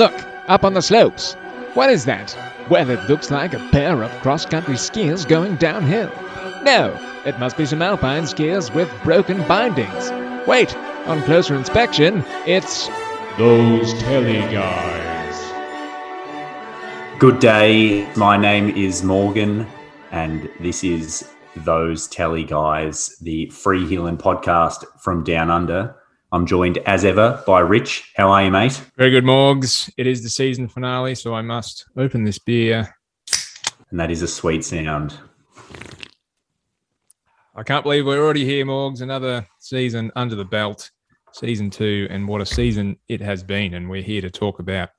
Look, up on the slopes. What is that? Well, it looks like a pair of cross country skiers going downhill. No, it must be some alpine skiers with broken bindings. Wait, on closer inspection, it's those telly guys. Good day. My name is Morgan, and this is Those Telly Guys, the Free Heeling podcast from Down Under. I'm joined as ever by Rich. How are you, mate? Very good, Morgs. It is the season finale, so I must open this beer. And that is a sweet sound. I can't believe we're already here, Morgs. Another season under the belt, season two, and what a season it has been. And we're here to talk about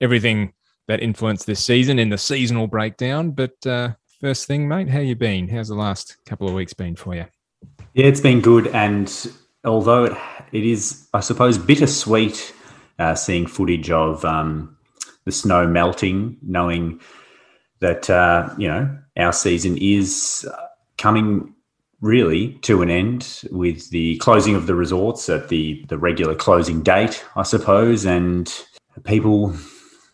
everything that influenced this season in the seasonal breakdown. But uh, first thing, mate, how you been? How's the last couple of weeks been for you? Yeah, it's been good, and although it, it is, I suppose, bittersweet uh, seeing footage of um, the snow melting, knowing that uh, you know our season is coming really to an end with the closing of the resorts at the the regular closing date, I suppose, and people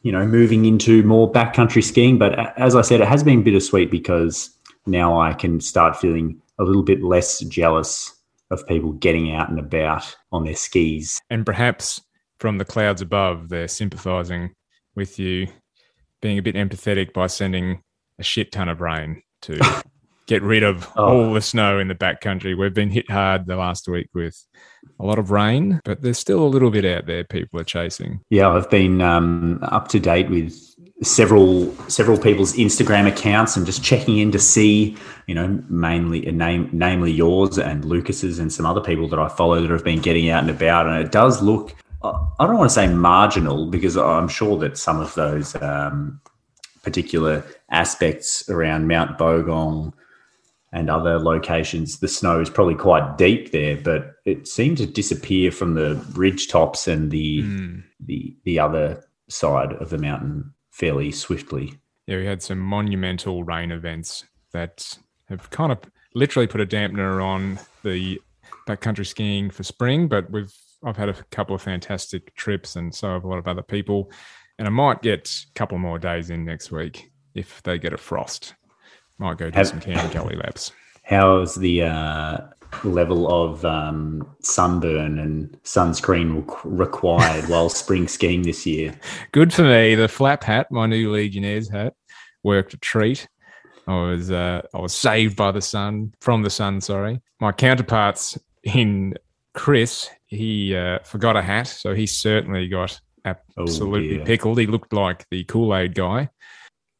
you know, moving into more backcountry skiing. But as I said, it has been bittersweet because now I can start feeling a little bit less jealous of people getting out and about on their skis. And perhaps from the clouds above, they're sympathizing with you, being a bit empathetic by sending a shit ton of rain to get rid of oh. all the snow in the backcountry. We've been hit hard the last week with a lot of rain, but there's still a little bit out there people are chasing. Yeah, I've been um, up to date with several several people's Instagram accounts and just checking in to see, you know, mainly uh, name namely yours and Lucas's and some other people that I follow that have been getting out and about, and it does look. I don't want to say marginal because I'm sure that some of those um, particular aspects around Mount Bogong and other locations, the snow is probably quite deep there, but it seemed to disappear from the ridge tops and the mm. the the other side of the mountain fairly swiftly. Yeah, we had some monumental rain events that have kind of literally put a dampener on the backcountry skiing for spring, but we've I've had a couple of fantastic trips and so have a lot of other people. And I might get a couple more days in next week if they get a frost. Might go do Have, some Candy Gully laps. How's the uh, level of um, sunburn and sunscreen required while spring skiing this year? Good for me. The flap hat, my new Legionnaires hat, worked a treat. I was uh, I was saved by the sun from the sun. Sorry, my counterparts in Chris, he uh, forgot a hat, so he certainly got absolutely oh, pickled. He looked like the Kool Aid guy.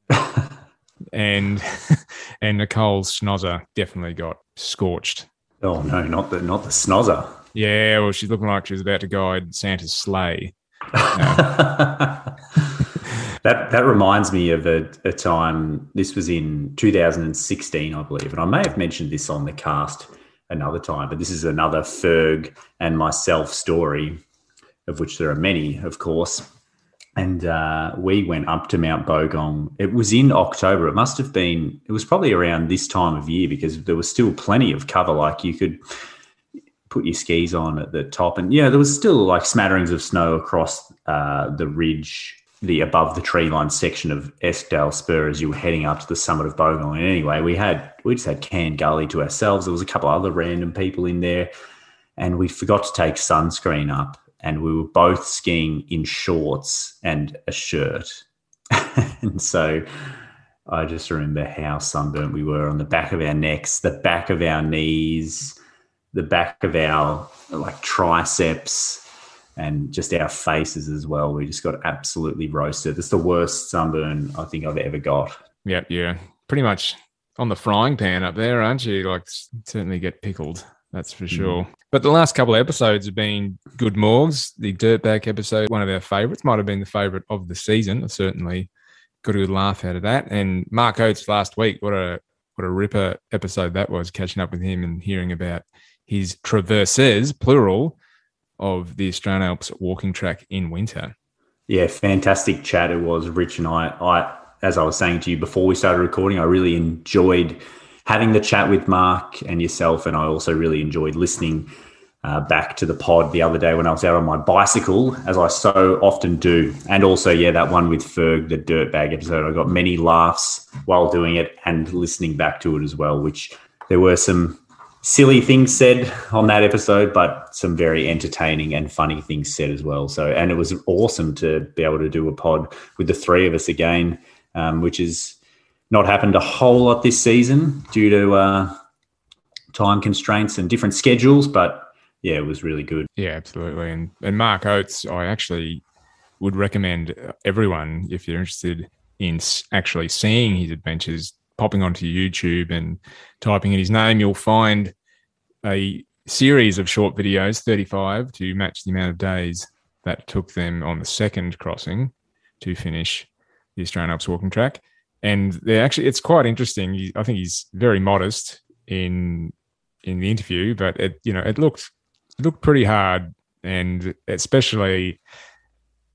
and and Nicole Snozzer definitely got scorched. Oh no, not the not the Snozzer. Yeah, well, she's looking like she's about to guide Santa's sleigh. that that reminds me of a, a, time. This was in 2016, I believe, and I may have mentioned this on the cast another time. But this is another Ferg and myself story, of which there are many, of course and uh, we went up to Mount Bogong. It was in October. It must have been. It was probably around this time of year because there was still plenty of cover. Like you could put your skis on at the top, and yeah, there was still like smatterings of snow across uh, the ridge, the above the tree line section of Eskdale Spur as you were heading up to the summit of Bogong. And anyway, we had we just had Can Gully to ourselves. There was a couple other random people in there, and we forgot to take sunscreen up and we were both skiing in shorts and a shirt. and so I just remember how sunburnt we were on the back of our necks, the back of our knees, the back of our like triceps, and just our faces as well. We just got absolutely roasted. It's the worst sunburn I think I've ever got. Yep, yeah. Pretty much on the frying pan up there, aren't you? Like certainly get pickled. That's for sure. Mm. But the last couple of episodes have been good morgs. The Dirtbag episode, one of our favourites, might have been the favourite of the season. I certainly got a good laugh out of that. And Mark Oates last week, what a what a ripper episode that was, catching up with him and hearing about his traverses, plural, of the Australian Alps walking track in winter. Yeah, fantastic chat it was. Rich and I, I as I was saying to you before we started recording, I really enjoyed having the chat with Mark and yourself, and I also really enjoyed listening uh, back to the pod the other day when I was out on my bicycle, as I so often do. And also, yeah, that one with Ferg, the dirtbag episode. I got many laughs while doing it and listening back to it as well, which there were some silly things said on that episode, but some very entertaining and funny things said as well. So, and it was awesome to be able to do a pod with the three of us again, um, which has not happened a whole lot this season due to uh, time constraints and different schedules. But yeah, it was really good. Yeah, absolutely. And and Mark Oates, I actually would recommend everyone if you're interested in actually seeing his adventures popping onto YouTube and typing in his name, you'll find a series of short videos, 35, to match the amount of days that took them on the second crossing to finish the Australian Alps walking track. And they're actually, it's quite interesting. I think he's very modest in in the interview, but it, you know, it looked it looked pretty hard, and especially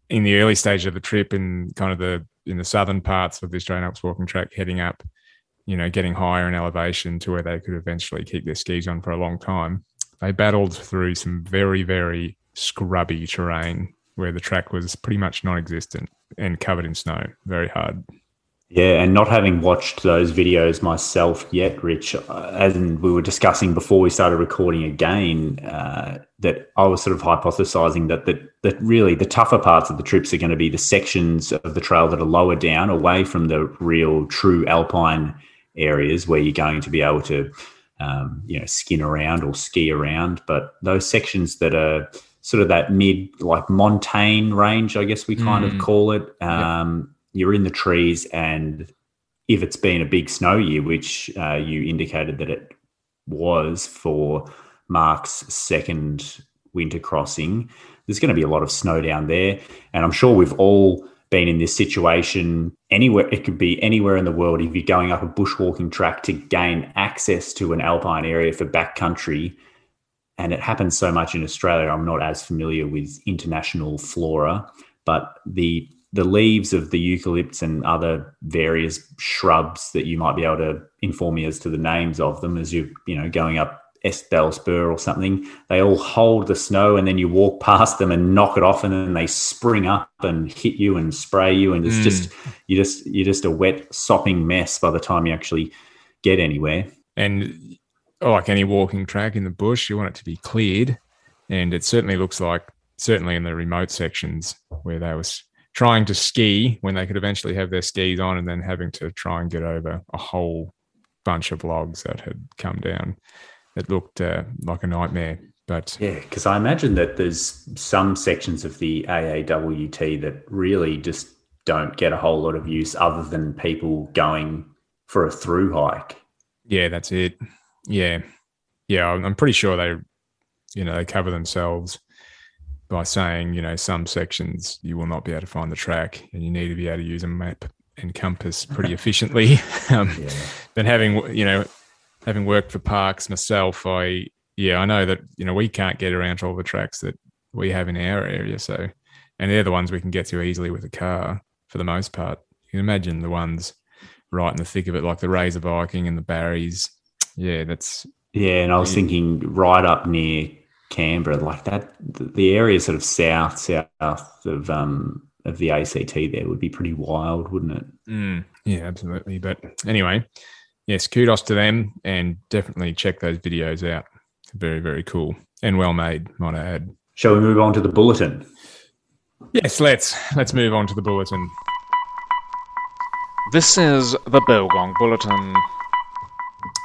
in the early stage of the trip, in kind of the in the southern parts of the Australian Alps walking track, heading up you know, getting higher in elevation to where they could eventually keep their skis on for a long time. They battled through some very, very scrubby terrain where the track was pretty much non existent and covered in snow. Very hard. Yeah, and not having watched those videos myself yet, Rich, uh, as we were discussing before we started recording again, uh, that I was sort of hypothesizing that, that that really the tougher parts of the trips are going to be the sections of the trail that are lower down, away from the real true alpine areas where you're going to be able to, um, you know, skin around or ski around. But those sections that are sort of that mid, like montane range, I guess we kind mm. of call it, um. You're in the trees. And if it's been a big snow year, which uh, you indicated that it was for Mark's second winter crossing, there's going to be a lot of snow down there. And I'm sure we've all been in this situation anywhere. It could be anywhere in the world. If you're going up a bushwalking track to gain access to an alpine area for backcountry, and it happens so much in Australia, I'm not as familiar with international flora, but the the leaves of the eucalypts and other various shrubs that you might be able to inform me as to the names of them as you you know going up Esbel Spur or something, they all hold the snow and then you walk past them and knock it off and then they spring up and hit you and spray you and it's mm. just you just you're just a wet sopping mess by the time you actually get anywhere. And like any walking track in the bush, you want it to be cleared. And it certainly looks like certainly in the remote sections where they was trying to ski when they could eventually have their skis on and then having to try and get over a whole bunch of logs that had come down it looked uh, like a nightmare. But yeah, because I imagine that there's some sections of the AAWT that really just don't get a whole lot of use other than people going for a through hike. Yeah, that's it. Yeah, yeah, I'm pretty sure they, you know, they cover themselves by saying, you know, some sections you will not be able to find the track, and you need to be able to use a map and compass pretty efficiently. um, yeah. But having, you know, having worked for parks myself, I yeah, I know that you know we can't get around to all the tracks that we have in our area. So, and they're the ones we can get to easily with a car for the most part. You can imagine the ones right in the thick of it, like the Razor Viking and the Barries. Yeah, that's yeah. And I was yeah. thinking right up near Canberra, like that, the area sort of south south of um of the ACT there would be pretty wild, wouldn't it? Mm, yeah, absolutely. But anyway, yes, kudos to them and definitely check those videos out. Very, very cool and well made, might I add. Shall we move on to the bulletin? Yes, let's. Let's move on to the bulletin. This is the Bilgong Bulletin.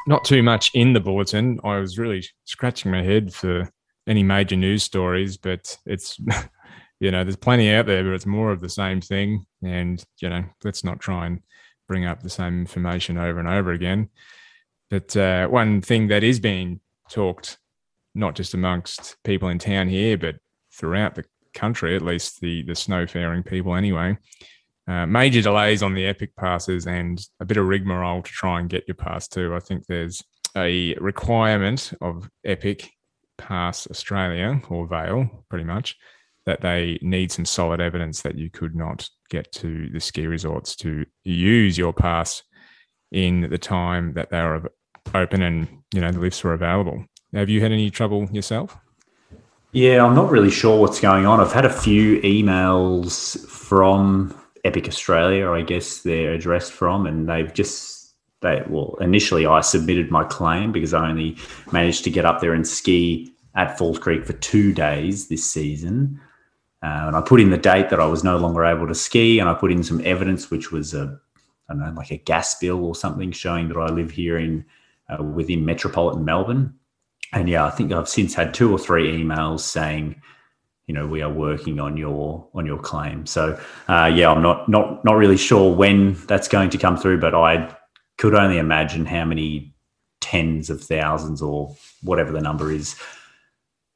Not too much in the bulletin. I was really scratching my head for any major news stories, but it's, you know, there's plenty out there, but it's more of the same thing. And, you know, let's not try and bring up the same information over and over again. But uh, one thing that is being talked, not just amongst people in town here, but throughout the country, at least the the snowfaring people anyway, uh, major delays on the Epic passes and a bit of rigmarole to try and get your pass too. I think there's a requirement of Epic Pass Australia or Vail, pretty much, that they need some solid evidence that you could not get to the ski resorts to use your pass in the time that they were open and you know the lifts were available. Have you had any trouble yourself? Yeah, I'm not really sure what's going on. I've had a few emails from Epic Australia, I guess they're addressed from, and they've just they well initially I submitted my claim because I only managed to get up there and ski at Falls Creek for two days this season. Uh, and I put in the date that I was no longer able to ski, and I put in some evidence, which was a, I don't know, like a gas bill or something showing that I live here in uh, within metropolitan Melbourne. And yeah, I think I've since had two or three emails saying, you know, we are working on your on your claim. So uh, yeah, I'm not not not really sure when that's going to come through, but I could only imagine how many tens of thousands or whatever the number is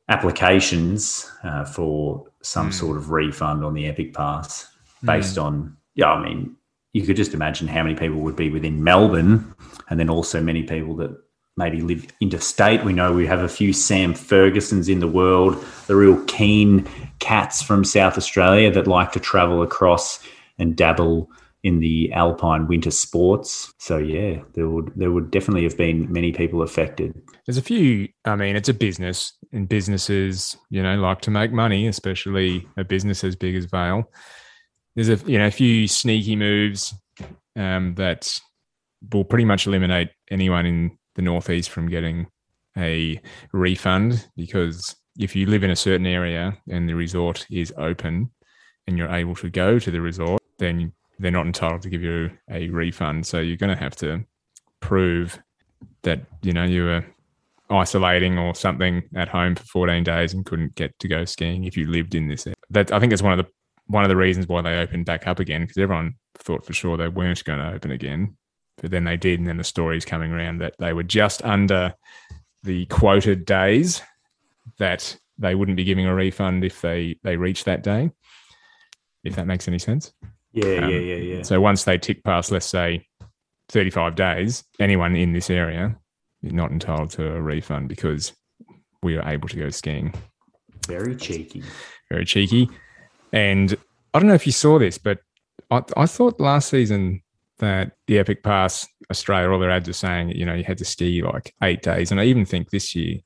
applications uh, for some mm. sort of refund on the Epic Pass based mm. on, yeah, I mean, you could just imagine how many people would be within Melbourne and then also many people that maybe live interstate. We know we have a few Sam Fergusons in the world, the real keen cats from South Australia that like to travel across and dabble in the alpine winter sports. So yeah, there would there would definitely have been many people affected. There's a few. I mean, it's a business, and businesses, you know, like to make money, especially a business as big as Vail. There's a you know a few sneaky moves um, that will pretty much eliminate anyone in the northeast from getting a refund because if you live in a certain area and the resort is open and you're able to go to the resort, then they're not entitled to give you a refund. So you're going to have to prove that you know you were isolating or something at home for 14 days and couldn't get to go skiing if you lived in this. That I think is one of the one of the reasons why they opened back up again because everyone thought for sure they weren't going to open again, but then they did, and then the stories coming around that they were just under the quoted days that they wouldn't be giving a refund if they they reached that day. If that makes any sense. Yeah, um, yeah, yeah, yeah. So once they tick past, let's say, 35 days, anyone in this area is not entitled to a refund because we are able to go skiing. Very cheeky. Very cheeky. And I don't know if you saw this, but I, I thought last season that the Epic Pass Australia, all their ads are saying, you know, you had to ski like eight days. And I even think this year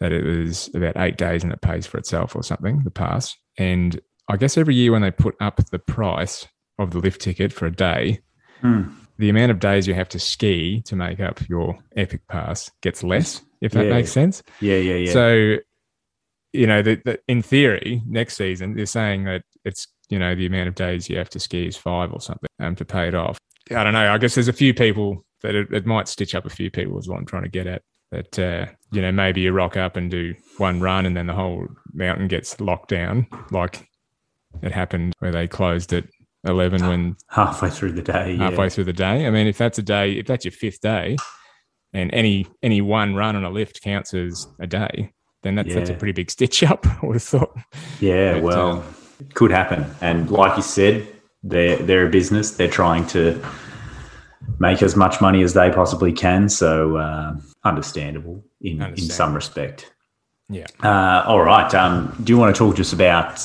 that it was about eight days and it pays for itself or something, the pass. And I guess every year when they put up the price of the lift ticket for a day, mm. the amount of days you have to ski to make up your epic pass gets less, if that yeah. makes sense. Yeah, yeah, yeah. So, you know, the, the, in theory, next season, they're saying that it's, you know, the amount of days you have to ski is five or something um, to pay it off. I don't know. I guess there's a few people that it, it might stitch up a few people, is what I'm trying to get at. That, uh, you know, maybe you rock up and do one run and then the whole mountain gets locked down, like it happened where they closed at 11 when halfway through the day halfway yeah. through the day i mean if that's a day if that's your fifth day and any any one run on a lift counts as a day then that's, yeah. that's a pretty big stitch up i would have thought yeah but, well it could happen and like you said they're they're a business they're trying to make as much money as they possibly can so uh, understandable in understandable. in some respect yeah uh, all right um, do you want to talk just about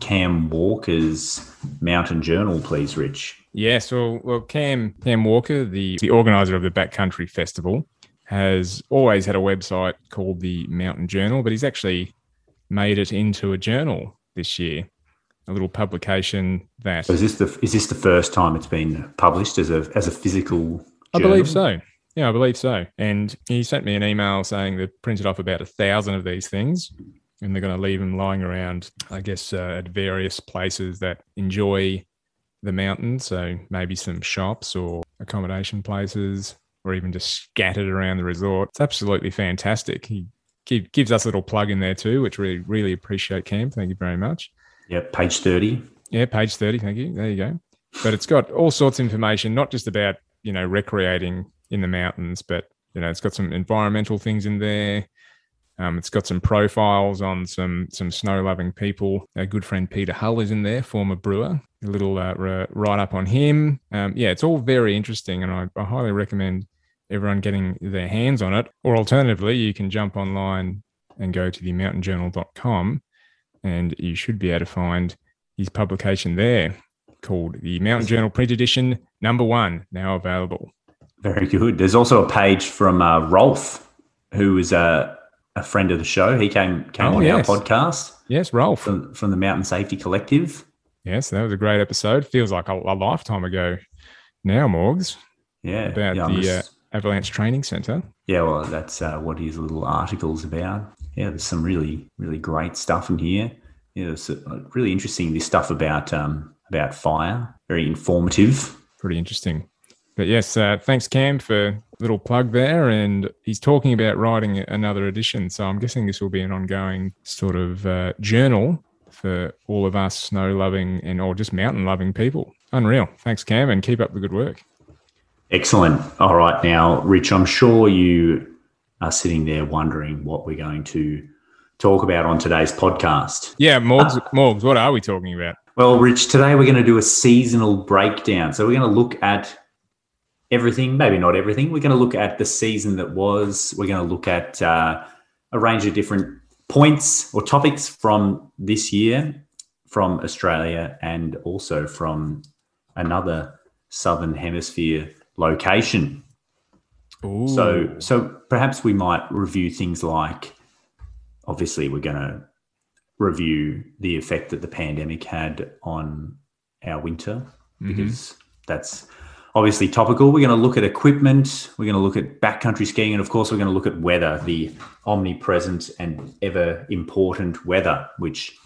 Cam Walker's Mountain Journal, please, Rich? Yes, well, well, Cam Cam Walker, the the organizer of the Backcountry Festival, has always had a website called the Mountain Journal, but he's actually made it into a journal this year, a little publication that. So is this the is this the first time it's been published as a as a physical? Journal? I believe so. Yeah, I believe so. And he sent me an email saying they've printed off about a thousand of these things and they're going to leave them lying around, I guess, uh, at various places that enjoy the mountain. So maybe some shops or accommodation places, or even just scattered around the resort. It's absolutely fantastic. He gives us a little plug in there too, which we really appreciate, Cam. Thank you very much. Yeah, page 30. Yeah, page 30. Thank you. There you go. But it's got all sorts of information, not just about, you know, recreating in the mountains, but, you know, it's got some environmental things in there um, it's got some profiles on some some snow loving people. Our good friend Peter Hull is in there, former brewer. A little uh, write up on him. Um, yeah, it's all very interesting, and I, I highly recommend everyone getting their hands on it. Or alternatively, you can jump online and go to the mountainjournal.com and you should be able to find his publication there called the Mountain Journal Print Edition number one, now available. Very good. There's also a page from uh, Rolf, who is a a friend of the show. He came came Oh, on yes. our podcast Yes, Rolf. from, from the Mountain Safety Collective. Yes, that was a great episode. Feels like a, a lifetime ago now, Morgs, Yeah, about yeah, the just- uh, Avalanche Training Center. Yeah, well, that's uh, what his little article's about. Yeah, there's some really, really great stuff in here. Yeah, it's uh, really interesting. This stuff about um, about fire, very informative. Pretty interesting. But yes, uh, thanks, Cam, for a little plug there. And he's talking about writing another edition. So I'm guessing this will be an ongoing sort of uh, journal for all of us snow loving and or just mountain loving people. Unreal. Thanks, Cam, and keep up the good work. Excellent. All right, now, Rich, I'm sure you are sitting there wondering what we're going to talk about on today's podcast. Yeah, Morgs, Morgs, what are we talking about? Well, Rich, today we're going to do a seasonal breakdown. So we're going to look at everything, maybe not everything. We're going to look at the season that was. We're going to look at uh, a range of different points or topics from this year, from Australia, and also from another Southern Hemisphere location. Ooh. So, so perhaps we might review things like, obviously, we're going to review the effect that the pandemic had on our winter because that's obviously topical. We're going to look at equipment. We're going to look at backcountry skiing, and of course, we're going to look at weather, the omnipresent and ever important weather, which,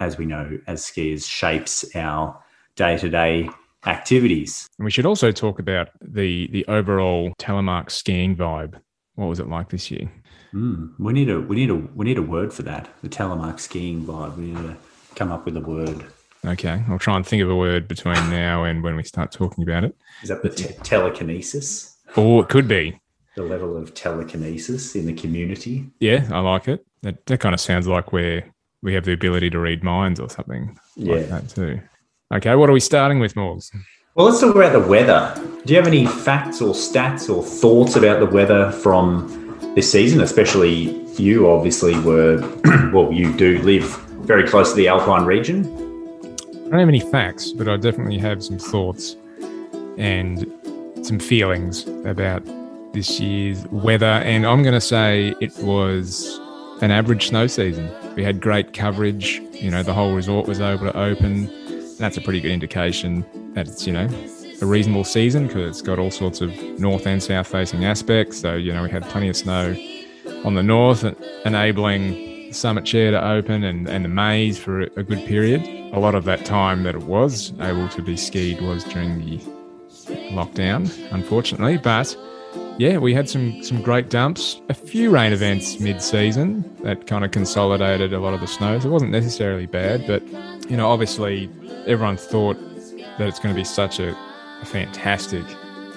as we know, as skiers, shapes our day-to-day activities. And we should also talk about the the overall telemark skiing vibe. What was it like this year? Mm, we need a we need a we need a word for that. The telemark skiing vibe. We need to come up with a word. Okay, I'll try and think of a word between now and when we start talking about it. Is that the te- telekinesis? Or it could be. The level of telekinesis in the community. Yeah, I like it. That, that kind of sounds like we're we have the ability to read minds or something Yeah. like that too. Okay, what are we starting with, Morgs? Well, let's talk about the weather. Do you have any facts or stats or thoughts about the weather from this season? Especially you, obviously, were well, you do live very close to the Alpine region. I don't have any facts, but I definitely have some thoughts and some feelings about this year's weather. And I'm going to say it was an average snow season. We had great coverage. You know, the whole resort was able to open. That's a pretty good indication that it's, you know, a reasonable season because it's got all sorts of north and south facing aspects. So, you know, we had plenty of snow on the north, enabling Summit Chair to open and, and the maze for a, good period. A lot of that time that it was able to be skied was during the lockdown, unfortunately. But yeah, we had some some great dumps, a few rain events mid-season that kind of consolidated a lot of the snow. So it wasn't necessarily bad, but you know, obviously everyone thought that it's going to be such a, a fantastic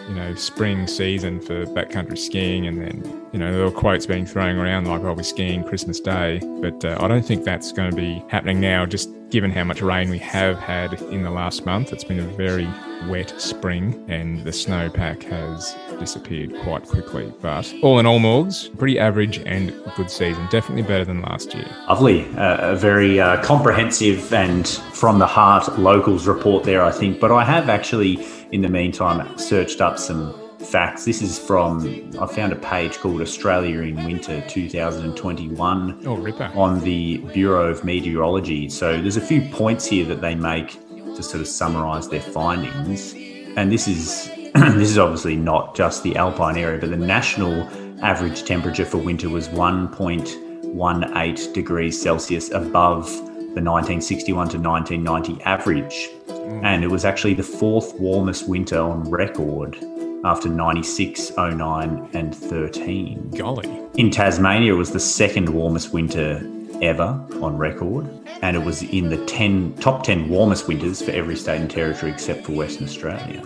you know, spring season for backcountry skiing, and then you know there were quotes being thrown around like, "I'll be skiing Christmas Day," but uh, I don't think that's going to be happening now. Just given how much rain we have had in the last month, it's been a very wet spring, and the snowpack has disappeared quite quickly. But all in all, Morgs, pretty average and good season. Definitely better than last year. Lovely. Uh, a very uh, comprehensive and from the heart locals report there, I think. But I have actually, in the meantime, searched up some facts. This is from, I found a page called Australia in Winter 2021 Oh, Ripper. on the Bureau of Meteorology. So there's a few points here that they make to sort of summarize their findings. And this is this is obviously not just the alpine area, but the national average temperature for winter was 1.18 degrees Celsius above the 1961 to 1990 average. Mm. And it was actually the fourth warmest winter on record after 96, 09, and 13. Golly. In Tasmania, it was the second warmest winter ever on record, and it was in the 10 top 10 warmest winters for every state and territory except for Western Australia.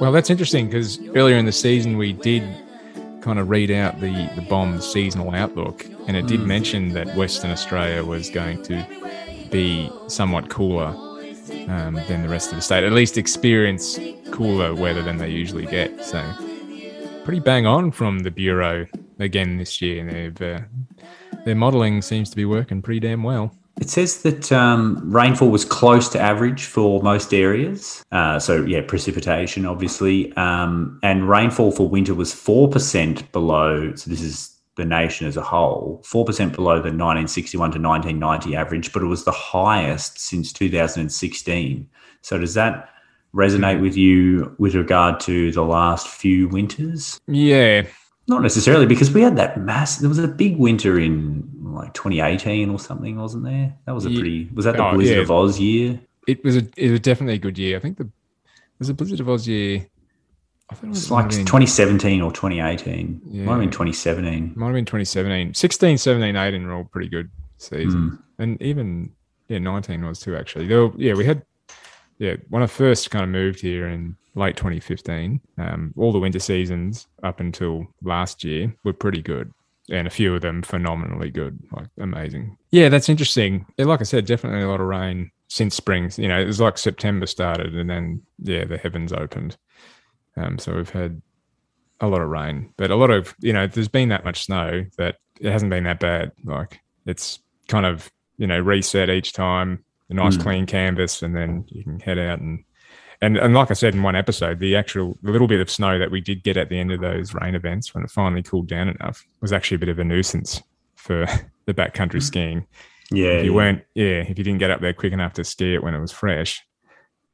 Well, that's interesting because earlier in the season we did kind of read out the the BOM's seasonal outlook, and it did mention that Western Australia was going to be somewhat cooler um, than the rest of the state, at least experience cooler weather than they usually get. So, pretty bang on from the bureau again this year. They've uh, their modelling seems to be working pretty damn well. It says that um, rainfall was close to average for most areas. Uh, so, yeah, precipitation, obviously. Um, and rainfall for winter was 4% below. So, this is the nation as a whole, 4% below the 1961 to 1990 average, but it was the highest since 2016. So does that resonate with you with regard to the last few winters? Yeah. Not necessarily because we had that mass. There was a big winter in like 2018 or something, wasn't there? That was a pretty. Was that the Oh, Blizzard yeah. of Oz year? It was a it was definitely a good year. I think the was a Blizzard of Oz year. I thought it was like might have been- 2017 or 2018. Might have been 2017. Might have been 2017. 16, 17, 18 were all pretty good seasons. Hmm. And even, yeah, 19 was too, actually. There were, yeah, we had, yeah, when I first kind of moved here in late 2015, um, all the winter seasons up until last year were pretty good. And a few of them phenomenally good, like amazing. Yeah, that's interesting. Yeah, like I said, definitely a lot of rain since spring. You know, it was like September started and then, yeah, the heavens opened. Um, so we've had a lot of rain, but a lot of you know, there's been that much snow that it hasn't been that bad. Like it's kind of you know reset each time, a nice Mm. clean canvas, and then you can head out and and and like I said in one episode, the actual the little bit of snow that we did get at the end of those rain events when it finally cooled down enough was actually a bit of a nuisance for the backcountry skiing Yeah. if you yeah. weren't yeah if you didn't get up there quick enough to ski it when it was fresh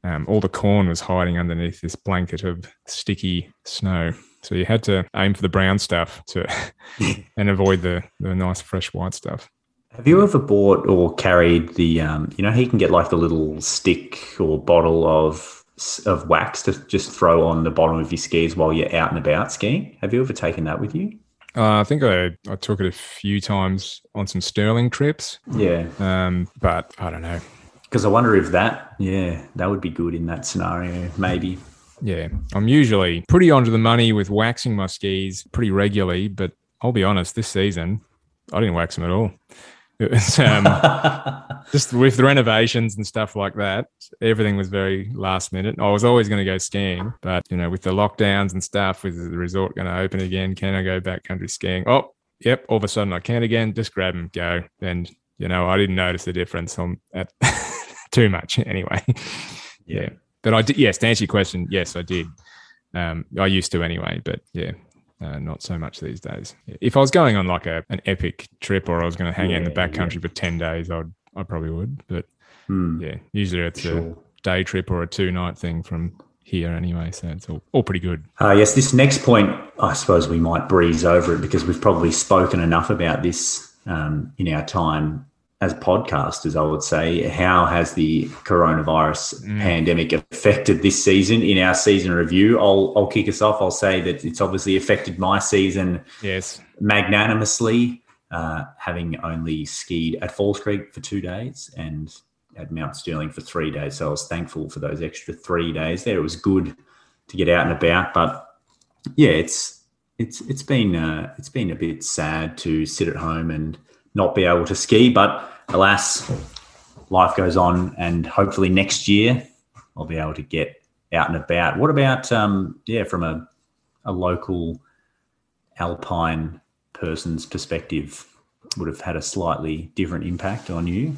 um, all the corn was hiding underneath this blanket of sticky snow so you had to aim for the brown stuff to and avoid the the nice fresh white stuff Have you ever bought or carried the, um, you know, he can get like the little stick or bottle of of wax to just throw on the bottom of your skis while you're out and about skiing? Have you ever taken that with you? uh, i think I, I took it a few times on some Sterling trips Yeah. um, but i don't know Because I wonder if that, yeah, that would be good in that scenario, maybe. Yeah, I'm usually pretty onto the money with waxing my skis pretty regularly, but I'll be honest, this season I didn't wax them at all. It was um, just with the renovations and stuff like that. Everything was very last minute. I was always going to go skiing, but you know, with the lockdowns and stuff, with the resort going to open again, can I go back country skiing? Oh, yep. All of a sudden, I can again. Just grab them, go, and you know, I didn't notice the difference on at too much anyway. yeah. But I did, yes, to answer your question, yes, I did. Um, I used to anyway, but yeah, uh, not so much these days. If I was going on like a, an epic trip or I was going to hang out in the Yeah, backcountry for 10 days, I'd, I probably would. But Hmm, yeah, usually it's sure. a day trip or a two night thing from here anyway. So it's all, all pretty good. Uh, yes, this next point, I suppose we might breeze over it because we've probably spoken enough about this um, in our time as podcasters, I would say. How has the coronavirus Mm. pandemic affected this season? In our season review, I'll, I'll kick us off. I'll say that it's obviously affected my season Yes. magnanimously, uh, having only skied at Falls Creek for two days and at Mount Sterling for three days. So I was thankful for those extra three days there. It was good to get out and about, but yeah, it's it's it's been uh, it's been a bit sad to sit at home and not be able to ski. But alas, life goes on, and hopefully next year I'll be able to get out and about. What about um, yeah, from a a local alpine person's perspective would have had a slightly different impact on you.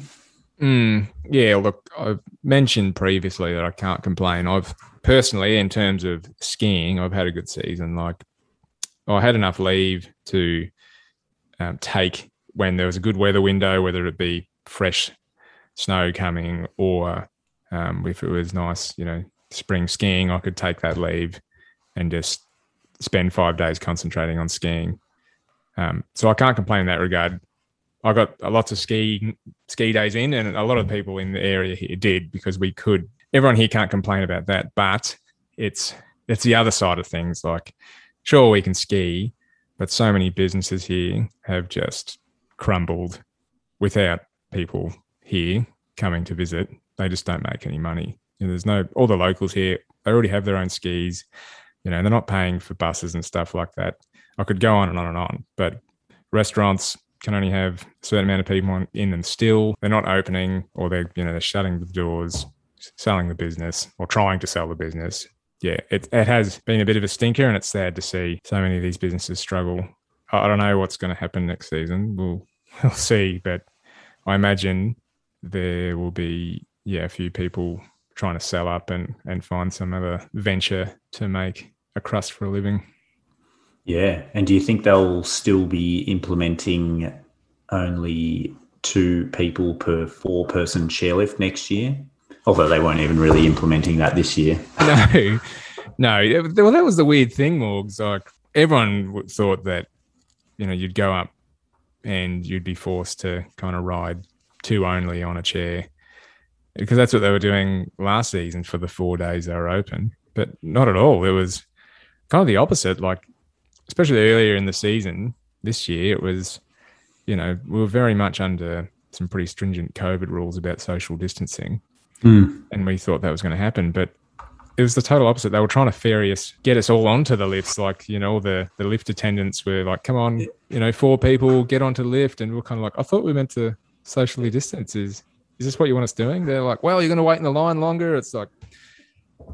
Mm, yeah, look, I've mentioned previously that I can't complain. I've personally, in terms of skiing, I've had a good season. Like, I had enough leave to um, take when there was a good weather window, whether it be fresh snow coming or um, if it was nice, you know, spring skiing, I could take that leave and just spend five days concentrating on skiing. Um, so I can't complain in that regard. I got lots of ski ski days in, and a lot of people in the area here did because we could. Everyone here can't complain about that, but it's it's the other side of things. Like, sure, we can ski, but so many businesses here have just crumbled without people here coming to visit. They just don't make any money. There's no all the locals here. They already have their own skis. You know, they're not paying for buses and stuff like that. I could go on and on and on, but restaurants can only have a certain amount of people in them still. They're not opening or they're, you know, they're shutting the doors, selling the business or trying to sell the business. Yeah, it, it has been a bit of a stinker and it's sad to see so many of these businesses struggle. I don't know what's going to happen next season. We'll, we'll see, but I imagine there will be, yeah, a few people trying to sell up and, and find some other venture to make a crust for a living. Yeah. And do you think they'll still be implementing only two people per four person chairlift next year? Although they weren't even really implementing that this year. No, no. Well, that was the weird thing, Morgs. Like everyone thought that, you know, you'd go up and you'd be forced to kind of ride two only on a chair because that's what they were doing last season for the four days they were open. But not at all. It was kind of the opposite. Like, especially earlier in the season this year, it was, you know, we were very much under some pretty stringent COVID rules about social distancing. Mm. And we thought that was going to happen. But it was the total opposite. They were trying to ferry us, get us all onto the lifts. Like, you know, the, the lift attendants were like, come on, you know, four people, get onto the lift. And we are kind of like, I thought we meant to socially distance. Is, is this what you want us doing? They're like, well, you're going to wait in the line longer. It's like,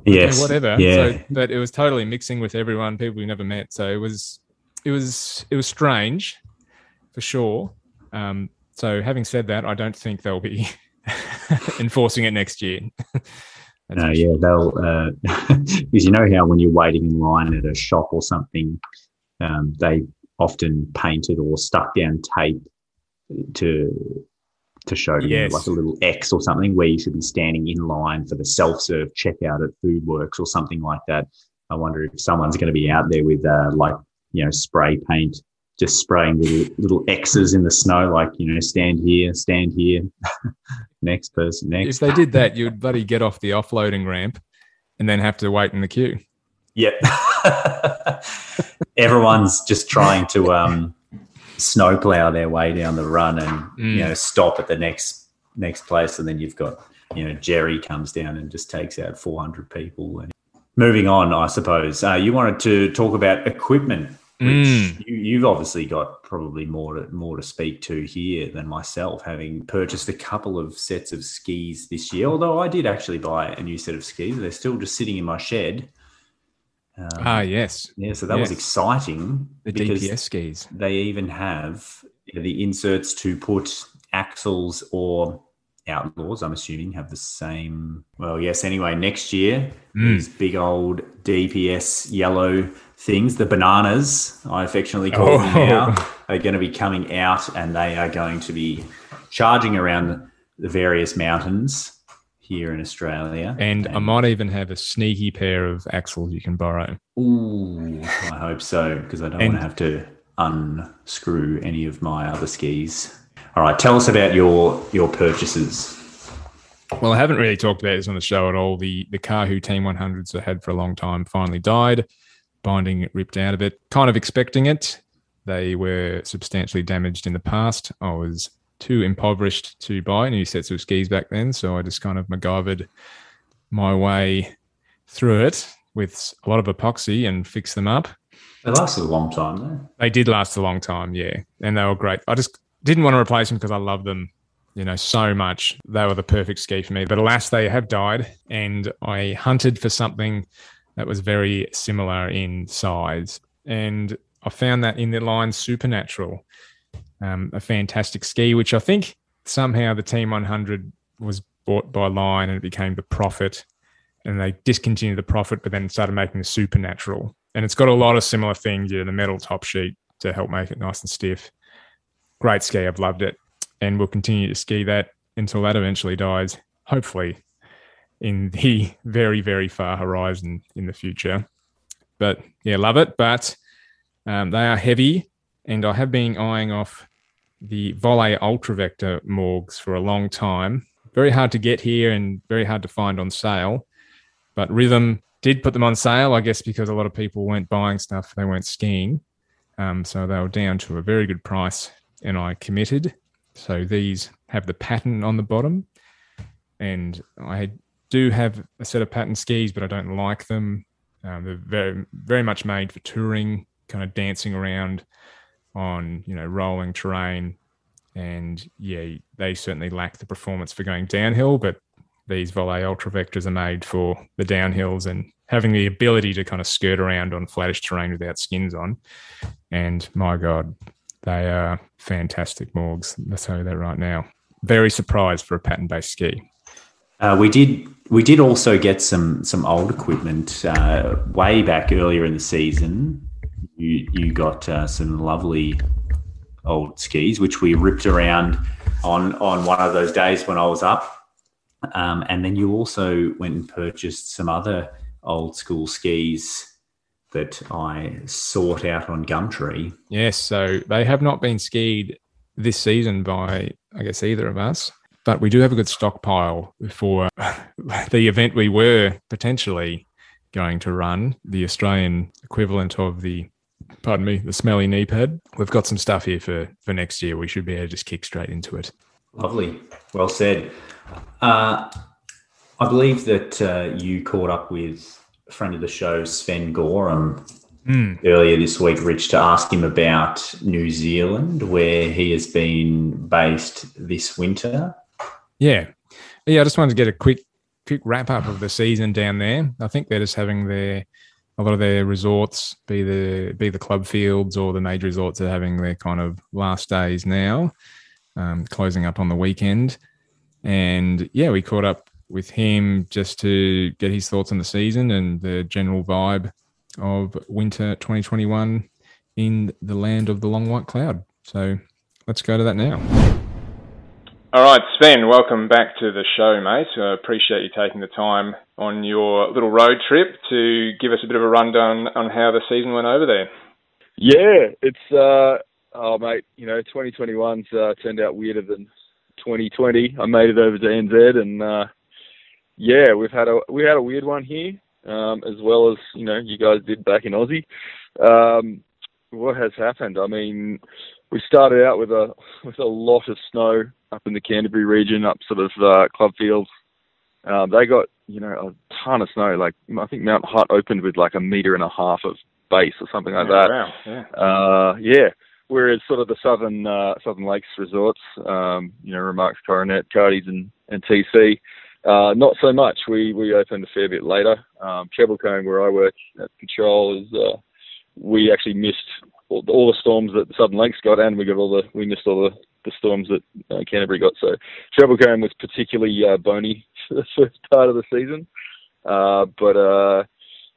yes, whatever. Yeah. So, but it was totally mixing with everyone, people we never met. So it was, it was, it was strange for sure. Um, so having said that, I don't think they'll be enforcing it next year. uh, yeah, they'll uh, because you know how when you're waiting in line at a shop or something, um, they often painted or stuck down tape to to show yes. you like a little X or something where you should be standing in line for the self-serve checkout at Foodworks or something like that. I wonder if someone's going to be out there with uh, like you know spray paint just spraying little little X's in the snow, like you know, stand here, stand here, next person, next. If they did that, you'd bloody get off the offloading ramp, and then have to wait in the queue. Yep. Everyone's just trying to um, snowplow their way down the run, and mm. you know, stop at the next next place, and then you've got you know, Jerry comes down and just takes out four hundred people. And moving on, I suppose uh, you wanted to talk about equipment which mm. you, have obviously got probably more to, more to speak to here than myself, having purchased a couple of sets of skis this year. Although I did actually buy a new set of skis, they're still just sitting in my shed. Um, ah, yes, yeah. So that yes. was exciting. The DPS skis. They even have the inserts to put Axls or Outlaws, I'm assuming, have the same. Well, yes. Anyway, next year, mm. these big old DPS yellow things, the bananas, I affectionately call oh. them now, are going to be coming out and they are going to be charging around the various mountains here in Australia. And, and I might even have a sneaky pair of Axls you can borrow. Ooh, I hope so, because I don't and, want to have to unscrew any of my other skis. All right, tell us about your your purchases. Well, I haven't really talked about this on the show at all. The the Karhu Team 100s I had for a long time finally died. Binding ripped out of it. Kind of expecting it. They were substantially damaged in the past. I was too impoverished to buy new sets of skis back then, so I just kind of MacGyvered my way through it with a lot of epoxy and fixed them up. They lasted a long time, though. They did last a long time, yeah, and they were great. I just didn't want to replace them because I love them, you know, so much. They were the perfect ski for me. But alas, they have died. And I hunted for something that was very similar in size. And I found that in the line Supernatural, um, a fantastic ski, which I think somehow the Team 100 was bought by Line and it became the Prophet. And they discontinued the Prophet, but then started making the Supernatural. And it's got a lot of similar things, you know, the metal top sheet to help make it nice and stiff great ski. I've loved it, and we'll continue to ski that until that eventually dies. Hopefully, in the very very far horizon in the future. But yeah, love it. But um, they are heavy, and I have been eyeing off the Voile Ultra Vector Morgs for a long time. Very hard to get here and very hard to find on sale. But Rhythm did put them on sale, I guess, because a lot of people weren't buying stuff, they weren't skiing. Um, so they were down to a very good price and I committed. So these have the pattern on the bottom, and I do have a set of pattern skis, but I don't like them. Um, they're very, very much made for touring, kind of dancing around on you know rolling terrain, and yeah, they certainly lack the performance for going downhill. But these Voile Ultra Vectors are made for the downhills and having the ability to kind of skirt around on flattish terrain without skins on. And my God, they are fantastic morgs. Let's tell you that right now. Very surprised for a pattern based ski. Uh, we did we did also get some some old equipment uh, way back earlier in the season. You you got uh, some lovely old skis, which we ripped around on on one of those days when I was up. Um, and then you also went and purchased some other old school skis that I sought out on Gumtree. Yes, so they have not been skied this season by, I guess, either of us. But we do have a good stockpile for the event we were potentially going to run, the Australian equivalent of the, pardon me, the smelly knee pad. We've got some stuff here for, for next year. We should be able to just kick straight into it. Lovely. Well said. Uh, I believe that uh, you caught up with a friend of the show, Sven Gorham, Mm. earlier this week, Rich, to ask him about New Zealand, where he has been based this winter. Yeah. Yeah, I just wanted to get a quick quick wrap up of the season down there. I think they're just having their a lot of their resorts, be the be the club fields or the major resorts, are having their kind of last days now, um, closing up on the weekend. And yeah, we caught up with him just to get his thoughts on the season and the general vibe of winter 2021 in the land of the long white cloud. So let's go to that now. All right, Sven, welcome back to the show, mate. I appreciate you taking the time on your little road trip to give us a bit of a rundown on how the season went over there. Yeah, it's uh oh mate, you know, 2021's uh, turned out weirder than 2020. I made it over to NZ, and uh, yeah, we've had a we had a weird one here, um, as well as you know you guys did back in Aussie. Um, what has happened? I mean, we started out with a with a lot of snow up in the Canterbury region, up sort of uh, club fields. Um, they got you know a ton of snow. Like I think Mount Hutt opened with like a meter and a half of base or something like that. Wow, yeah. Uh, yeah. Whereas sort of the southern uh, Southern Lakes resorts, um, you know, Remarks Coronet, Cardi's, and, and TC, uh, not so much. We we opened a fair bit later. Um, Treble-Cone, where I work at Control, is uh, we actually missed all, all the storms that the Southern Lakes got, and we got all the we missed all the, the storms that uh, Canterbury got. So Treble-Cone was particularly uh, bony for the first part of the season, uh, but uh,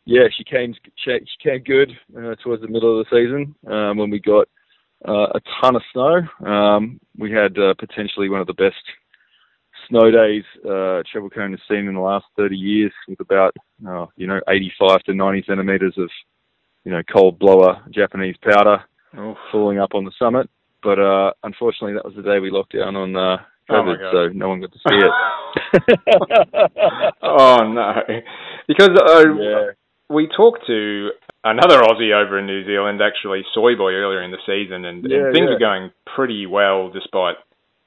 yeah, she came she, she came good uh, towards the middle of the season um, when we got uh, a ton of snow. Um, we had uh, potentially one of the best snow days uh, Treble Cone has seen in the last 30 years, with about uh, you know 85 to 90 centimeters of you know cold blower Japanese powder Oof. falling up on the summit. But uh, unfortunately, that was the day we locked down on uh, Oh COVID, God. so no one got to see it. oh no, because uh, yeah. we talked to another Aussie over in New Zealand, actually Soyboy, earlier in the season, and, Yeah, and things yeah. are going pretty well despite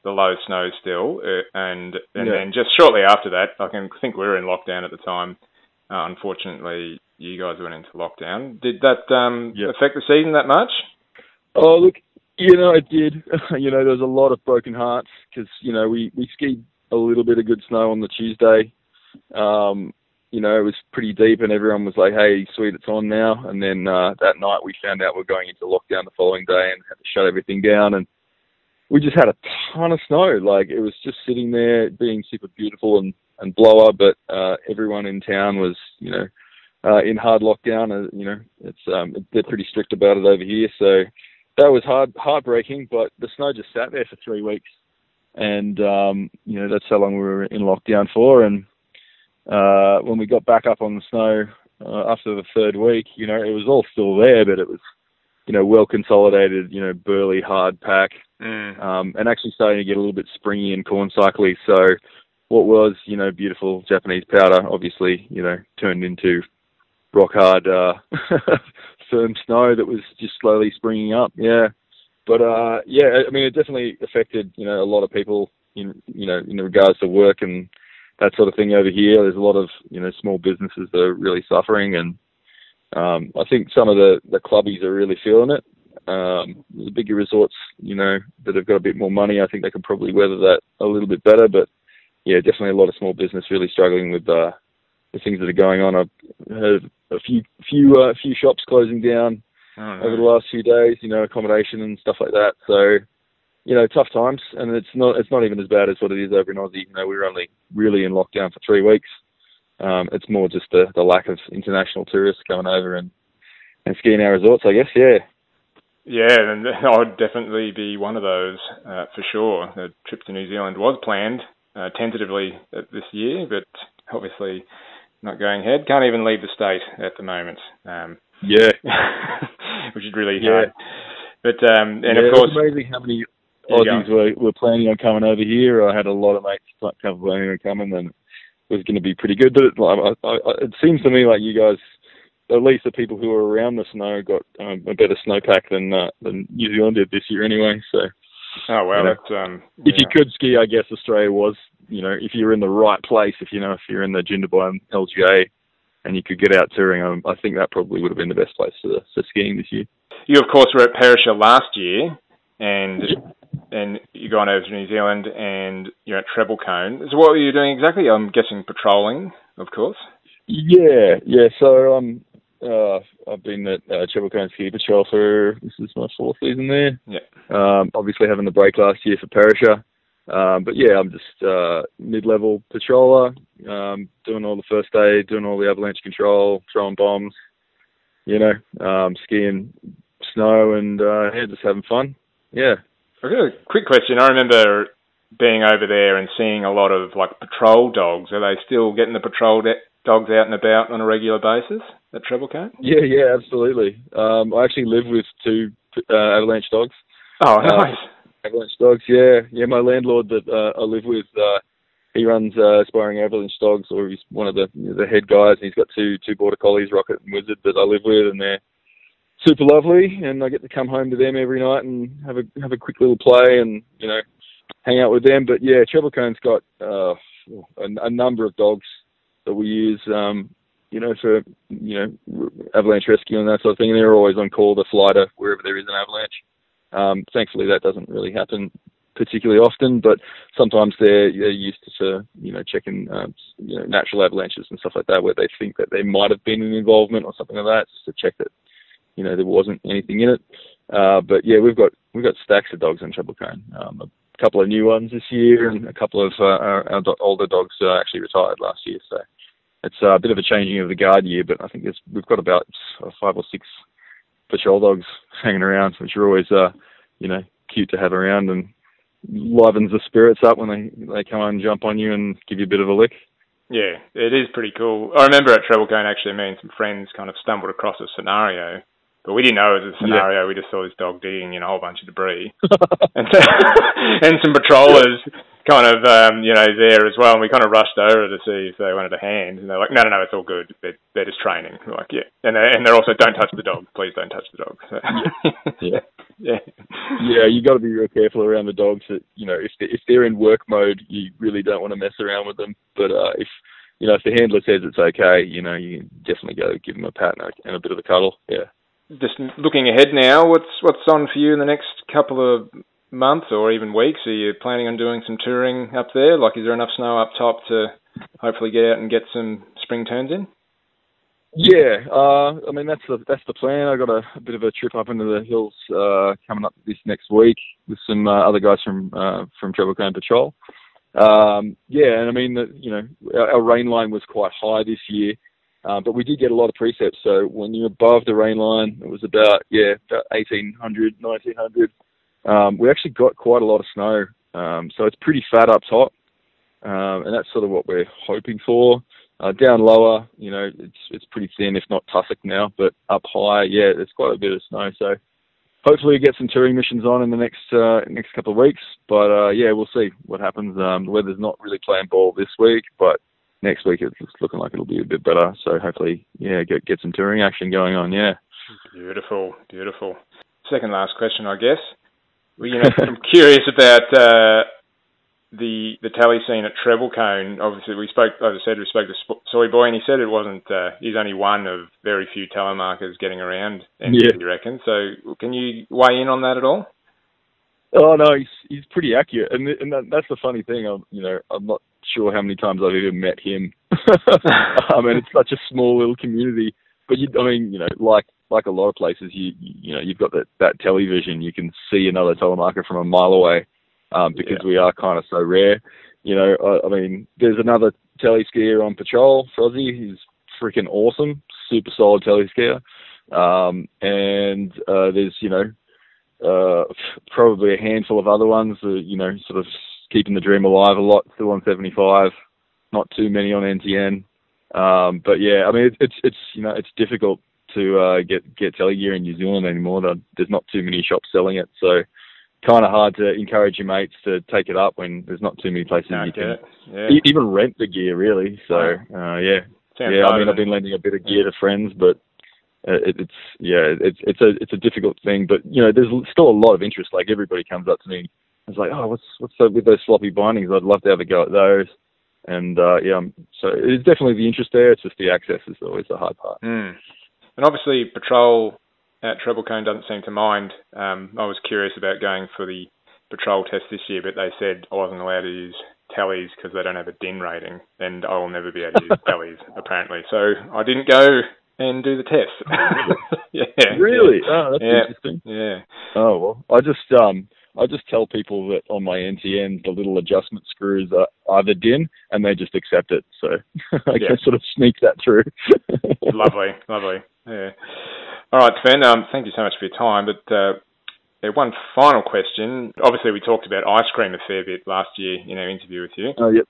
the low snow still. Uh, and and then just shortly after that, I can think we were in lockdown at the time. Uh, unfortunately, you guys went into lockdown. Did that um, affect the season that much? Oh, look, you know, it did. you know, there was a lot of broken hearts because, you know, we, we skied a little bit of good snow on the Tuesday. Um, you know, it was pretty deep and everyone was like, hey, sweet, it's on now. And then uh, that night we found out we're going into lockdown the following day and had to shut everything down. And we just had a ton of snow. Like, it was just sitting there being super beautiful and, and blower, but uh, everyone in town was, you know, uh, in hard lockdown. Uh, you know, it's um, they're pretty strict about it over here. So that was hard, heartbreaking. But the snow just sat there for three weeks, and um, you know that's how long we were in lockdown for. And uh, when we got back up on the snow uh, after the third week, you know, it was all still there, but it was, you know, well consolidated. You know, burly, hard pack Mm. um, and actually starting to get a little bit springy and corn cycly. So what was, you know, beautiful Japanese powder, obviously, you know, turned into rock hard, uh, firm snow that was just slowly springing up. Yeah. But, uh, yeah, I mean, it definitely affected, you know, a lot of people in, you know, in regards to work and that sort of thing over here. There's a lot of, you know, small businesses that are really suffering and, um, I think some of the, the clubbies are really feeling it um, the bigger resorts, you know, that have got a bit more money, I think they can probably weather that a little bit better. But yeah, definitely a lot of small business really struggling with uh, the things that are going on. I've heard a few few uh, few shops closing down Oh, over the last few days, you know, accommodation and stuff like that. So, you know, tough times, and it's not it's not even as bad as what it is over in Aussie. You know, we were only really in lockdown for three weeks. Um, it's more just the the lack of international tourists coming over and and ski in our resorts. I guess, yeah. Yeah, and I would definitely be one of those uh, for sure. The trip to New Zealand was planned uh, tentatively this year, but obviously not going ahead. Can't even leave the state at the moment. Um, yeah, which is really hard. But um, and yeah, of course, it's amazing how many Aussies were, were planning on coming over here. I had a lot of mates like planning on coming, and it was going to be pretty good. But it, I, I, it seems to me like you guys at least the people who were around the snow got um, a better snowpack than uh, than New Zealand did this year anyway. So, oh well, you know, that's um, if you could ski, I guess Australia was, you know, if you're in the right place, if you know, if you're in the Jindabyne LGA, and you could get out touring, um, I think that probably would have been the best place for, for skiing this year. You of course were at Perisher last year, and and you gone over to New Zealand, and you're at Treble Cone. So what were you doing exactly? I'm guessing patrolling, of course. Yeah, yeah. So um, uh, I've been at uh, Treble Ski Patrol for this is my fourth season there. Yeah. Um, obviously having the break last year for Perisher. Um, but yeah, I'm just uh, mid-level patroller, um, doing all the first aid, doing all the avalanche control, throwing bombs, you know, um, skiing snow, and uh, yeah, just having fun. Yeah. I've got a quick question. I remember being over there and seeing a lot of like patrol dogs. Are they still getting the patrol de- dogs out and about on a regular basis at Treble Cone? Yeah, yeah, absolutely. Um, I actually live with two uh, avalanche dogs. Oh, nice. Uh, avalanche dogs, yeah, yeah. My landlord that uh, I live with, uh, he runs uh, Aspiring Avalanche Dogs, or he's one of the you know, the head guys. And he's got two two border collies, Rocket and Wizard, that I live with, and they're super lovely. And I get to come home to them every night and have a have a quick little play, and you know, hang out with them. But yeah, Treble Cone's got uh, a, a number of dogs that we use, um, you know, for you know avalanche rescue and that sort of thing. And they're always on call to fly to wherever there is an avalanche. Um, thankfully, that doesn't really happen particularly often, but sometimes they're, they're used to, you know, checking um, you know, natural avalanches and stuff like that, where they think that there might have been an involvement or something like that, just to check that, you know, there wasn't anything in it. Uh, but yeah, we've got we've got stacks of dogs in Treble Cone. Um, a couple of new ones this year, and a couple of uh, our, our do- older dogs uh, actually retired last year. So it's a bit of a changing of the guard year, but I think we've got about five or six patrol dogs hanging around, which are always, uh, you know, cute to have around and livens the spirits up when they they come and jump on you and give you a bit of a lick. Yeah, it is pretty cool. I remember at Treble Cone actually, me and some friends kind of stumbled across a scenario but we didn't know it was a scenario. Yeah. We just saw this dog digging in a whole bunch of debris, and and some patrollers kind of um, you know there as well. And we kind of rushed over to see if they wanted a hand, and they're like, "No, no, no, it's all good. They're, they're just training." We're like, yeah, and they're, and they're also, "Don't touch the dog. Please don't touch the dog." So, yeah. yeah, yeah. You got to be real careful around the dogs. That you know, if they, if they're in work mode, you really don't want to mess around with them. But uh, if you know, if the handler says it's okay, you know, you definitely go give them a pat and a, and a bit of a cuddle. Yeah just looking ahead now, what's what's on for you in the next couple of months or even weeks? Are you planning on doing some touring up there? Like, is there enough snow up top to hopefully get out and get some spring turns in? Yeah, uh, I mean that's the that's the plan. I got a, a, bit of a trip up into the hills uh, coming up this next week with some uh, other guys from uh, from Treble Cone Patrol. Um, yeah, and I mean the, you know our, our rain line was quite high this year, uh, but we did get a lot of precepts. So when you're above the rain line, it was about yeah about 1800, 1900. Um, we actually got quite a lot of snow, um, so it's pretty fat up top, um, and that's sort of what we're hoping for. Uh, down lower, you know, it's it's pretty thin, if not tussock now, but up high, yeah, there's quite a bit of snow. So hopefully we get some touring missions on in the next uh, next couple of weeks. But uh, yeah, we'll see what happens. Um, the weather's not really playing ball this week, but next week it's looking like it'll be a bit better. So hopefully, yeah, get get some touring action going on. Yeah. Beautiful, beautiful. Second last question, I guess. Well, you know, I'm curious about uh, the the tally scene at Treble Cone. Obviously, we spoke, as I said, we spoke to Soy Boy, and he said it wasn't. Uh, he's only one of very few telemarkers getting around. And yeah. You reckon? So, can you weigh in on that at all? Oh no, he's he's pretty accurate, and and that, that's the funny thing. I'm you know I'm not sure how many times I've even met him. I mean, it's such a small little community. But you, I mean, you know, like like a lot of places, you you know, you've got that that television. You can see another telemarker from a mile away, um, because yeah. we are kind of so rare. You know, I, I mean, there's another tele skier on patrol, Frozzy. He's freaking awesome, super solid tele skier. Um, and uh, there's you know uh, probably a handful of other ones. Uh, you know, sort of keeping the dream alive a lot. Still on 75. Not too many on NTN. Um, but yeah, I mean, it's, it's it's you know it's difficult to uh, get get telegear in New Zealand anymore. There's not too many shops selling it, so kind of hard to encourage your mates to take it up when there's not too many places you can yeah. e- even rent the gear really. So uh, yeah, Sounds yeah. I mean. I've been lending a bit of gear to friends, but uh, it, it's yeah, it's it's a it's a difficult thing. But you know, there's still a lot of interest. Like everybody comes up to me, it's like, oh, what's what's up with those floppy bindings? I'd love to have a go at those. And uh, yeah, so it's definitely the interest there. It's just the access is always the hard part. Mm. And obviously, patrol at Treble Cone doesn't seem to mind. Um, I was curious about going for the patrol test this year, but they said I wasn't allowed to use tallies because they don't have a DIN rating, and I will never be able to use tallies apparently. So I didn't go and do the test. yeah. Really? Oh, that's Yeah. interesting. Yeah. Oh well, I just um I just tell people that on my NTN the little adjustment screws are either DIN and they just accept it. So I Yeah. can sort of sneak that through. lovely, lovely. Yeah. All right, Sven. Um, thank you so much for your time. But uh, yeah, one final question. Obviously, we talked about ice cream a fair bit last year in our interview with you. Oh yep.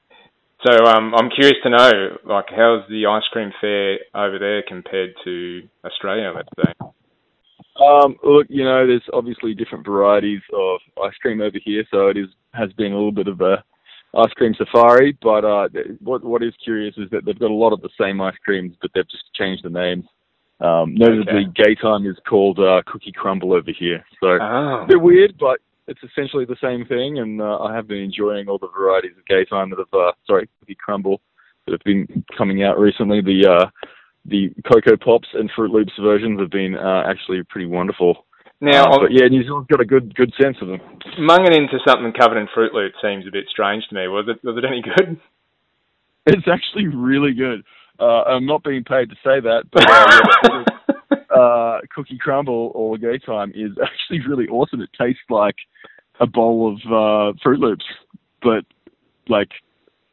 So um, I'm curious to know, like, how's the ice cream fair over there compared to Australia? Let's say. Um, look, you know, there's obviously different varieties of ice cream over here, so it is has been a little bit of a ice cream safari. But uh, what what is curious is that they've got a lot of the same ice creams, but they've just changed the names. Um, notably, Gaytime is called uh, Cookie Crumble over here, so Oh. a bit weird, but it's essentially the same thing. And uh, I have been enjoying all the varieties of Gaytime that have, uh, sorry, Cookie Crumble that have been coming out recently. The uh, the Cocoa Pops and Froot Loops versions have been uh, actually pretty wonderful. Now, Uh, but yeah, New Zealand's got a good good sense of them. munging into something covered in Froot Loops seems a bit strange to me. Was it? Was it any good? It's actually really good. Uh, I'm not being paid to say that, but uh, yeah, uh, Cookie Crumble or Gaytime is actually really awesome. It tastes like a bowl of uh, Froot Loops, but like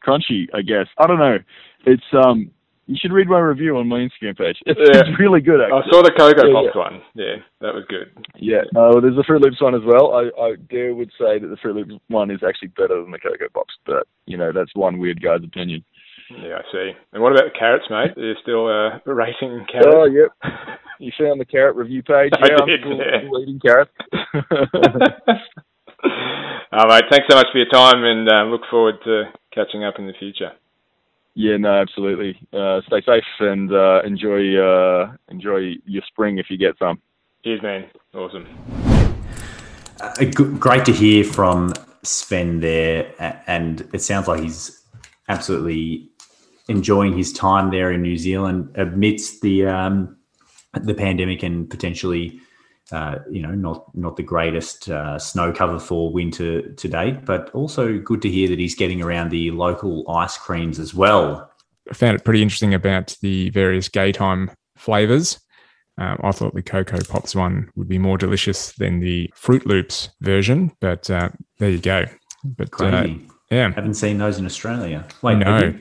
crunchy, I guess. I don't know. It's um. You should read my review on my Instagram page. It's, Yeah. it's really good. I saw the Cocoa Yeah, Pops one. Yeah, that was good. Yeah. Uh, there's a Froot Loops one as well. I, I dare would say that the Froot Loops one is actually better than the Cocoa Pops, but you know that's one weird guy's opinion. Yeah, I see. And what about the carrots, mate? Are you still uh, rating carrots? Oh, yep. You found the carrot review page. I Yeah, I'm did, still, yeah. still eating carrots. oh, mate, thanks so much for your time and uh, look forward to catching up in the future. Yeah, no, absolutely. Uh, stay safe and uh, enjoy uh, enjoy your spring if you get some. Cheers, man. Awesome. Uh, g- great to hear from Sven there, and it sounds like he's absolutely enjoying his time there in New Zealand amidst the um, the pandemic and potentially, uh, you know, not not the greatest uh, snow cover for winter to date, but also good to hear that he's getting around the local ice creams as well. I found it pretty interesting about the various gay time flavors. Um, I thought the Cocoa Pops one would be more delicious than the Froot Loops version, but uh, there you go. But uh, Crazy. yeah, Haven't seen those in Australia. Wait, No. have?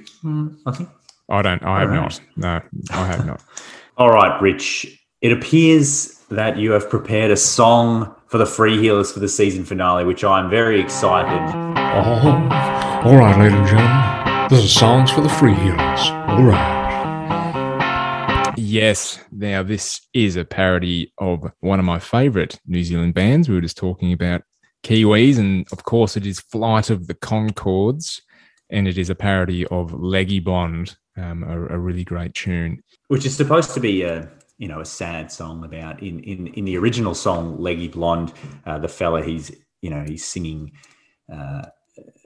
I think I don't. I have All right. not. No, I have not. All right, Rich. It appears that you have prepared a song for the Free Heelers for the season finale, which I'm very excited. Oh, all right, ladies and gentlemen. This is Songs for the Free Heroes. All right. Yes. Now, this is a parody of one of my favorite New Zealand bands. We were just talking about Kiwis, and of course, it is Flight of the Conchords, and it is a parody of Leggy Blonde, um, a, a really great tune. Which is supposed to be a you know a sad song about in in in the original song Leggy Blonde, uh, the fella he's you know he's singing uh,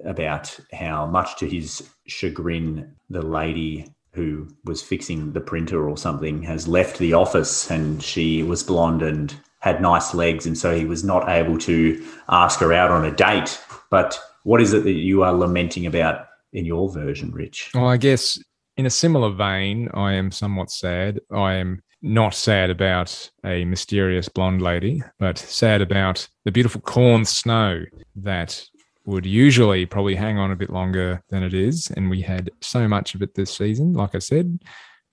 about how much to his chagrin the lady who was fixing the printer or something has left the office and she was blonde and had nice legs and so he was not able to ask her out on a date but what is it that you are lamenting about in your version rich Well, I guess in a similar vein, I am somewhat sad. I am not sad about a mysterious blonde lady, but sad about the beautiful corn snow that would usually probably hang on a bit longer than it is. And we had so much of it this season. Like I said,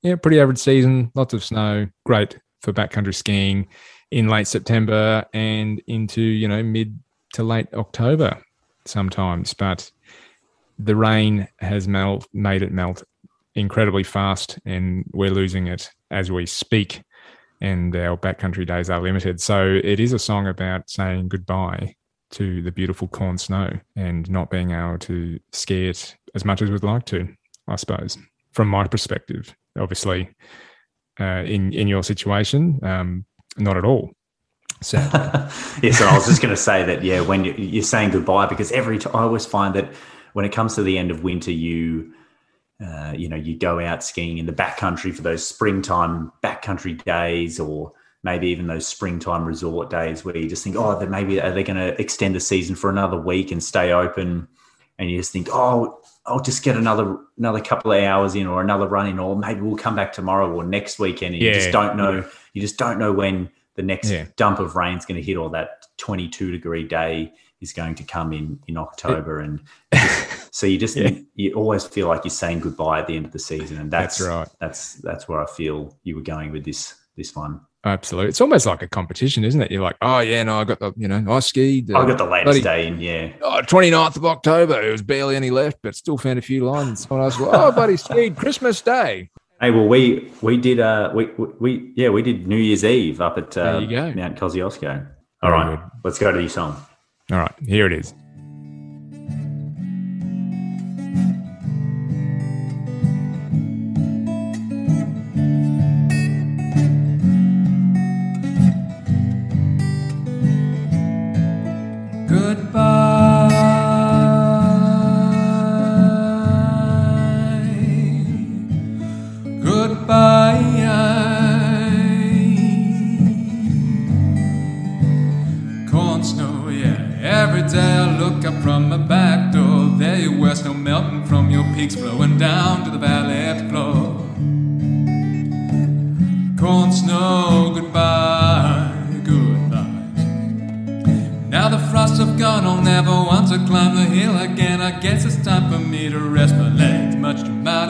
yeah, pretty average season, lots of snow, great for backcountry skiing in late September and into you know mid to late October sometimes. But the rain has melt, made it melt incredibly fast, and we're losing it as we speak. And our backcountry days are limited. So it is a song about saying goodbye to the beautiful corn snow and not being able to ski it as much as we'd like to, I suppose, from my perspective. Obviously, uh, in in your situation, um, not at all. So yeah, so I was just going to say that yeah, when you, you're saying goodbye, because every time I always find that when it comes to the end of winter, you uh, you know you go out skiing in the backcountry for those springtime backcountry days, or maybe even those springtime resort days where you just think, oh, that maybe are they going to extend the season for another week and stay open? And you just think, oh, I'll just get another another couple of hours in, or another run in, or maybe we'll come back tomorrow or next weekend. And you just don't know. You just don't know when the next Yeah. dump of rain is going to hit, or that 22 degree day is going to come in in October, and just- so you just Yeah. you always feel like you're saying goodbye at the end of the season, and that's, That's right. That's that's where I feel you were going with this this one. absolutely, it's almost like a competition, isn't it? You're like, oh yeah, no, I got the, you know, I skied. uh, I got the latest bloody- day in, yeah. Oh, 29th of October. There was barely any left, but still found a few lines. When I was like, oh, buddy, skied Christmas Day. Hey, well, we we did uh we we, yeah we did New Year's Eve up at uh, There you go. Mount Kosciuszko. All right, let's go to your song. All right, here it is.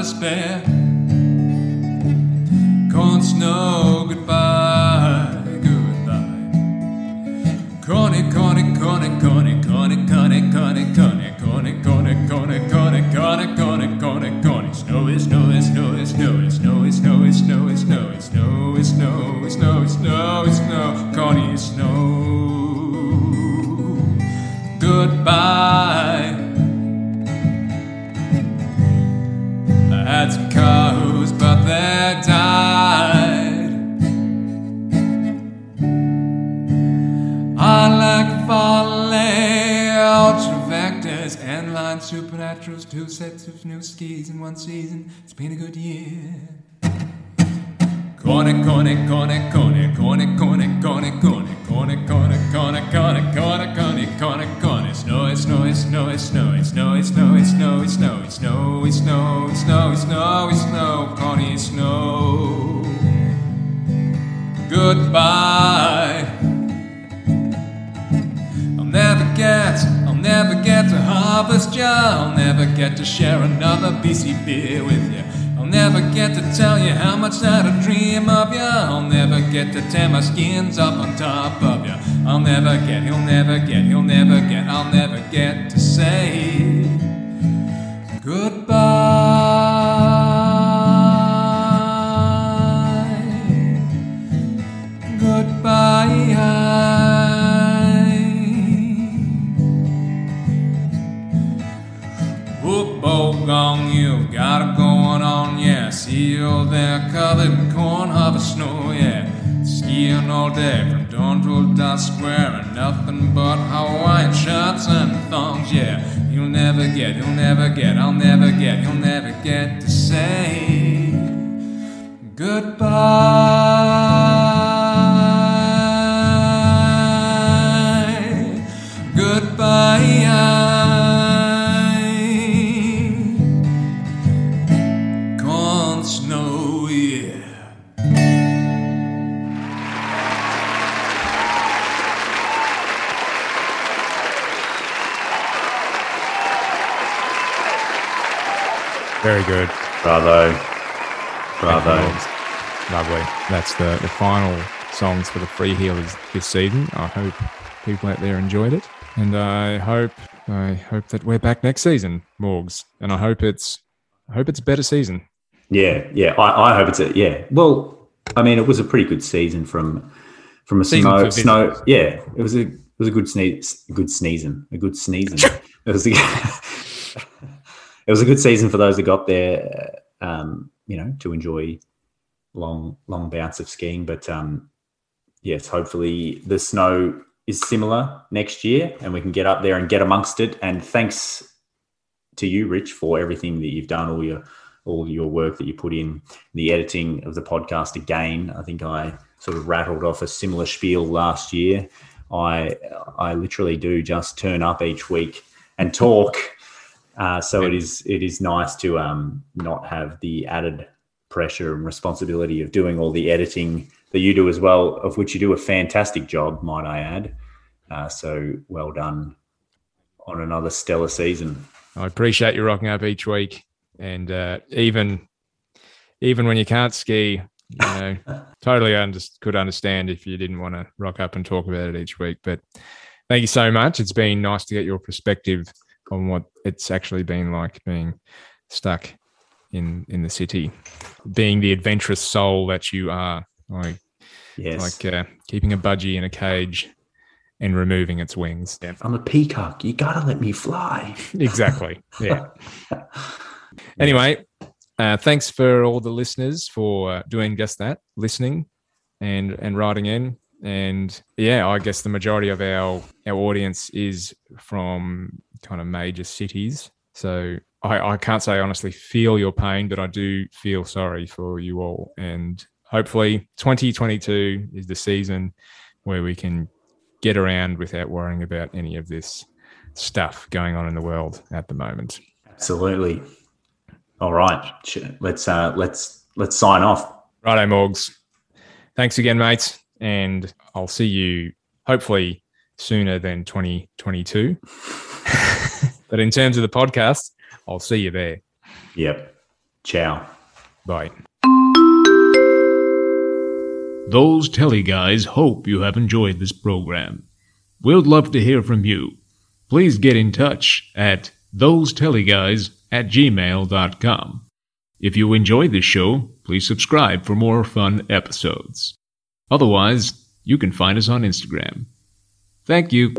Despair. Had some cows, but they died. I like Folly, Ultravectors, and Line Supernaturals, two sets of new skis in one season. It's been a good year. Corny, corny, corny, corny, corny, corny, corny, corny, corny, corny, corny, corny, corny, corny, corny, snowy, snowy, snowy, snowy, snowy, snowy, snowy, snowy, snowy, snowy, snowy, I'll never get, I'll never get to harvest ya. I'll never get to share another BC beer with you. I'll never get to tell you how much that I dream of ya. I'll never get to tear my skins up on top of ya. I'll never get, he'll never get, he'll never get, I'll never get to say goodbye. In corn, harvest snow, yeah. Skiing all day from dawn till dusk, wearing nothing but Hawaiian shirts and thongs, yeah. You'll never get, you'll never get, I'll never get, you'll never get to say goodbye. Very good. Bravo, bravo. Lovely. That's the, the final songs for the Free Heelers this season. I hope people out there enjoyed it. And I hope I hope that we're back next season, Morgs. And I hope it's I hope it's a better season. Yeah, yeah. I, I hope it's a yeah. Well, I mean, it was a pretty good season from from a Season snow snow. Yeah, it was a it was a good sneeze, good sneezing, a good sneezing. it was a, it was a good season for those that got there. Um, you know, to enjoy long long bouts of skiing. But um, yes, hopefully the snow is similar next year, and we can get up there and get amongst it. And thanks to you, Rich, for everything that you've done, all your all your work that you put in the editing of the podcast. Again, I think I sort of rattled off a similar spiel last year. I I literally do just turn up each week and talk. Uh, so it is it is nice to um, not have the added pressure and responsibility of doing all the editing that you do as well, of which you do a fantastic job, might I add. Uh, so well done on another stellar season. I appreciate you rocking up each week, and uh, even even when you can't ski, you know, totally under- could understand if you didn't want to rock up and talk about it each week. But thank you so much. It's been nice to get your perspective on what it's actually been like being stuck in in the city, being the adventurous soul that you are, like Yes, like uh, keeping a budgie in a cage and removing its wings. Yeah, I'm a peacock. You gotta let me fly. exactly. Yeah. Anyway, uh, thanks for all the listeners for uh, doing just that, listening and and writing in. And yeah, I guess the majority of our our audience is from kind of major cities. So I, I can't say I honestly feel your pain, but I do feel sorry for you all. And hopefully, 2022 is the season where we can get around without worrying about any of this stuff going on in the world at the moment. Absolutely. All right, let's uh, let's let's sign off. Righto, Morgs. Thanks again, mates. And I'll see you hopefully sooner than 2022. but in terms of the podcast, I'll see you there. Yep. Ciao. Bye. Those Telly guys hope you have enjoyed this program. We'd love to hear from you. Please get in touch at thosetellyguys at gmail.com. If you enjoy this show, please subscribe for more fun episodes. Otherwise, you can find us on Instagram. Thank you.